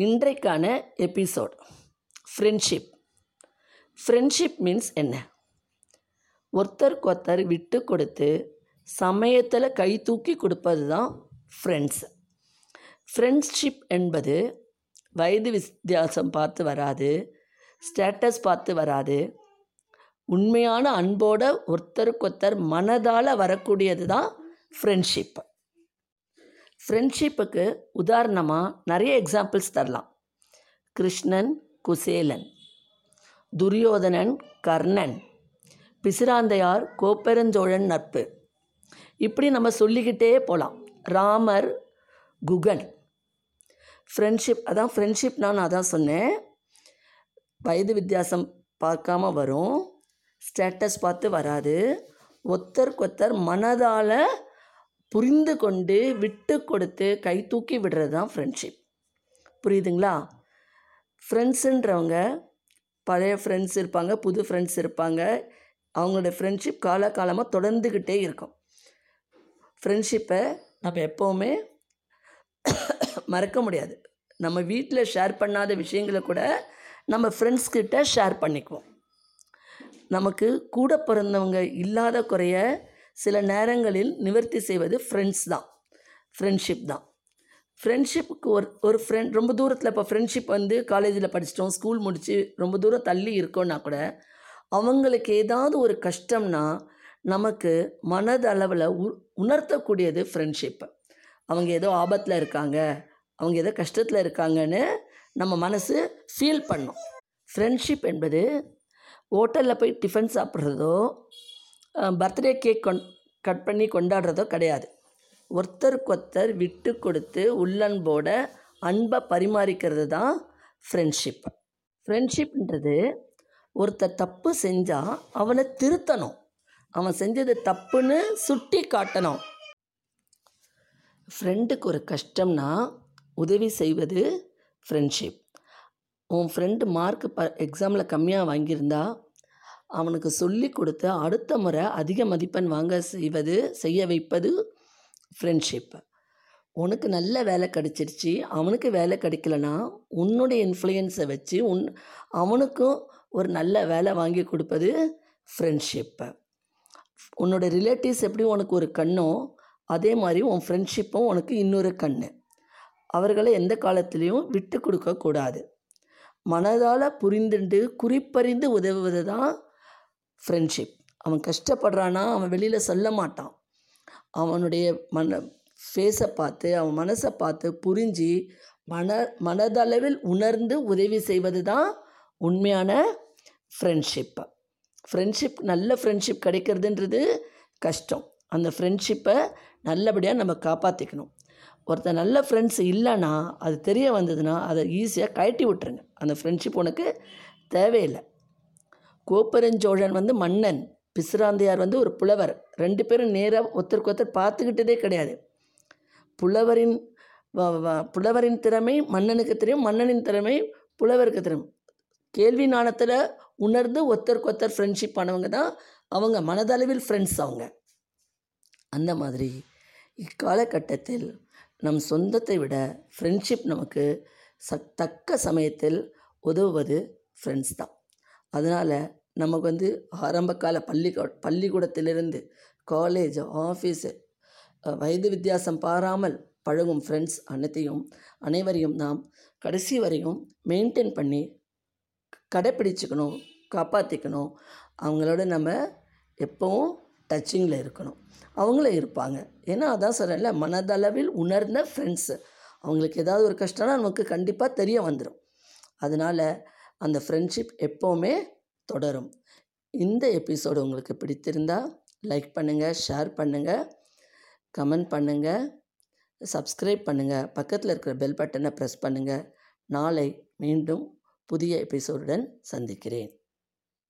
இன்றைக்கான episode. Friendship friendship means என்ன? ஒருத்தருக்கு ஒருத்தர் விட்டு கொடுத்து சமயத்தில் கை தூக்கி கொடுப்பது தான் ஃப்ரெண்ட்ஸ் ஃப்ரெண்ட்ஷிப் என்பது வயது வித்தியாசம் பார்த்து வராது ஸ்டேட்டஸ் பார்த்து வராது. உண்மையான அன்போட ஒருத்தருக்கொருத்தர் மனதால் வரக்கூடியது தான் ஃப்ரெண்ட்ஷிப் ஃப்ரெண்ட்ஷிப்புக்கு உதாரணமாக நிறைய எக்ஸாம்பிள்ஸ் தரலாம். கிருஷ்ணன் குசேலன். துரியோதனன் கர்ணன். பிசிராந்தையார் கோப்பெருஞ்சோழன் நட்பு. இப்படி நம்ம சொல்லிக்கிட்டே போகலாம் ராமர் குகன். ஃப்ரெண்ட்ஷிப் அதான் ஃப்ரெண்ட்ஷிப் நான் அதான் சொன்னேன். வயது வித்தியாசம் பார்க்காம வரும். ஸ்டேட்டஸ் பார்த்து வராது. ஒத்தருக்கொத்தர் மனதால் புரிந்து கொண்டு விட்டு கொடுத்து கை தூக்கி விடுறது தான் ஃப்ரெண்ட்ஷிப் புரியுதுங்களா ஃப்ரெண்ட்ஸுன்றவங்க பழைய ஃப்ரெண்ட்ஸ் இருப்பாங்க புது ஃப்ரெண்ட்ஸ் இருப்பாங்க. அவங்களோட ஃப்ரெண்ட்ஷிப் காலகாலமாக தொடர்ந்துக்கிட்டே இருக்கும். ஃப்ரெண்ட்ஷிப்பை நம்ம எப்போவுமே மறக்க முடியாது. நம்ம வீட்டில் ஷேர் பண்ணாத விஷயங்களை கூட நம்ம ஃப்ரெண்ட்ஸ் கிட்ட ஷேர் பண்ணிக்குவோம். நமக்கு கூட பிறந்தவங்க இல்லாத குறைய சில நேரங்களில் நிவர்த்தி செய்வது ஃப்ரெண்ட்ஸ் தான். ஃப்ரெண்ட்ஷிப் தான். ஃப்ரெண்ட்ஷிப்புக்கு ஒரு ஒரு ஃப்ரெண்ட் ரொம்ப தூரத்தில் இப்போ ஃப்ரெண்ட்ஷிப் வந்து காலேஜில் படிச்சிட்டோம் ஸ்கூல் முடித்து ரொம்ப தூரம் தள்ளி இருக்கோன்னா கூட அவங்களுக்கு ஏதாவது ஒரு கஷ்டம்னா நமக்கு மனதளவில் உ உணர்த்தக்கூடியது ஃப்ரெண்ட்ஷிப் அவங்க ஏதோ ஆபத்தில் இருக்காங்க அவங்க ஏதோ கஷ்டத்தில் இருக்காங்கன்னு நம்ம மனசு ஃபீல் பண்ணும். ஃப்ரெண்ட்ஷிப் என்பது ஹோட்டலில் போய் டிஃபன் சாப்பிட்றதோ பர்த்டே கேக் கொண் கட் பண்ணி கொண்டாடுறதோ கிடையாது. ஒருத்தருக்கொருத்தர் விட்டு கொடுத்து உள்ளன்போட அன்பை பரிமாறிக்கிறது தான் ஃப்ரெண்ட்ஷிப் ஃப்ரெண்ட்ஷிப்ன்றது ஒருத்தர் தப்பு செஞ்சால் அவனை திருத்தணும். அவன் செஞ்சது தப்புன்னு சுட்டி காட்டணும். ஃப்ரெண்டுக்கு ஒரு கஷ்டம்னா உதவி செய்வது ஃப்ரெண்ட்ஷிப் உன் ஃப்ரெண்டு மார்க் ப எக்ஸாமில் கம்மியாக வாங்கியிருந்தா அவனுக்கு சொல்லி கொடுத்து அடுத்த முறை அதிக மதிப்பெண் வாங்க செய்வது செய்ய வைப்பது ஃப்ரெண்ட்ஷிப் உனக்கு நல்ல வேலை கிடச்சிருச்சு அவனுக்கு வேலை கிடைக்கலனா உன்னுடைய இன்ஃப்ளூயன்ஸை வச்சு உன் அவனுக்கும் ஒரு நல்ல வேலை வாங்கி கொடுப்பது ஃப்ரெண்ட்ஷிப்பு உன்னோட ரிலேட்டிவ்ஸ் எப்படி உனக்கு ஒரு கண்ணோ அதே மாதிரி உன் ஃப்ரெண்ட்ஷிப்பும் உனக்கு இன்னொரு கண் அவர்களை எந்த காலத்துலேயும் விட்டு கொடுக்கக்கூடாது மனதால் புரிந்துண்டு குறிப்பறிந்து உதவுவது தான் ஃப்ரெண்ட்ஷிப் அவன் கஷ்டப்படுறானா அவன் வெளியில் சொல்ல மாட்டான். அவனுடைய மன ஃபேஸை பார்த்து அவன் மனசை பார்த்து புரிஞ்சு மன மனதளவில் உணர்ந்து உதவி செய்வது தான் உண்மையான ஃப்ரெண்ட்ஷிப் ஃப்ரெண்ட்ஷிப் நல்ல ஃப்ரெண்ட்ஷிப் கிடைக்கிறதுன்றது கஷ்டம். அந்த ஃப்ரெண்ட்ஷிப்பை நல்லபடியாக நம்ம காப்பாற்றிக்கணும் ஒருத்தர் நல்ல ஃப்ரெண்ட்ஸ் இல்லைன்னா அது தெரிய வந்ததுன்னா அதை ஈஸியாக கழட்டி விட்டுருங்க. அந்த ஃப்ரெண்ட்ஷிப் உனக்கு தேவையில்லை. கோப்பெருஞ்சோழன் வந்து மன்னன் பிசுராந்தையார் வந்து ஒரு புலவர். ரெண்டு பேரும் நேராக ஒருத்தருக்கு ஒருத்தர் பார்த்துக்கிட்டதே கிடையாது. புலவரின் புலவரின் திறமை மன்னனுக்கு தெரியும் மன்னனின் திறமை புலவருக்கு தெரியும். கேள்வி நாணத்தில் உணர்ந்து ஒருத்தருக்கு ஒருத்தர் ஃப்ரெண்ட்ஷிப் ஆனவங்க தான் அவங்க மனதளவில் ஃப்ரெண்ட்ஸ் அவங்க. அந்த மாதிரி இக்காலகட்டத்தில் நம் சொந்தத்தை விட ஃப்ரெண்ட்ஷிப் நமக்கு ச தக்க சமயத்தில் உதவுவது ஃப்ரெண்ட்ஸ் தான். அதனால் நமக்கு வந்து ஆரம்பகால பள்ளி பள்ளிக்கூடத்திலிருந்து காலேஜ் ஆஃபீஸு வயது வித்தியாசம் பாராமல் பழகும் ஃப்ரெண்ட்ஸ் அனைத்தையும் அனைவரையும் நாம் கடைசி வரையும் மெயின்டைன் பண்ணி கடைப்பிடிச்சிக்கணும் காப்பாற்றிக்கணும் அவங்களோட நம்ம எப்போவும் டச்சிங்கில் இருக்கணும். அவங்களும் இருப்பாங்க. ஏன்னா அதான் சொல்கிறேன்ல மனதளவில் உணர்ந்த ஃப்ரெண்ட்ஸு அவங்களுக்கு ஏதாவது ஒரு கஷ்டம்னா நமக்கு கண்டிப்பாக தெரிய வந்துடும் அதனால் அந்த ஃப்ரெண்ட்ஷிப் எப்போவுமே தொடரும். இந்த எபிசோடு உங்களுக்கு பிடித்திருந்தால் லைக் பண்ணுங்கள் ஷேர் பண்ணுங்கள் கமெண்ட் பண்ணுங்கள் சப்ஸ்கிரைப் பண்ணுங்கள் பக்கத்தில் இருக்கிற பெல் பட்டனை ப்ரெஸ் பண்ணுங்கள் நாளை மீண்டும் புதிய எபிசோடுடன் சந்திக்கிறேன்.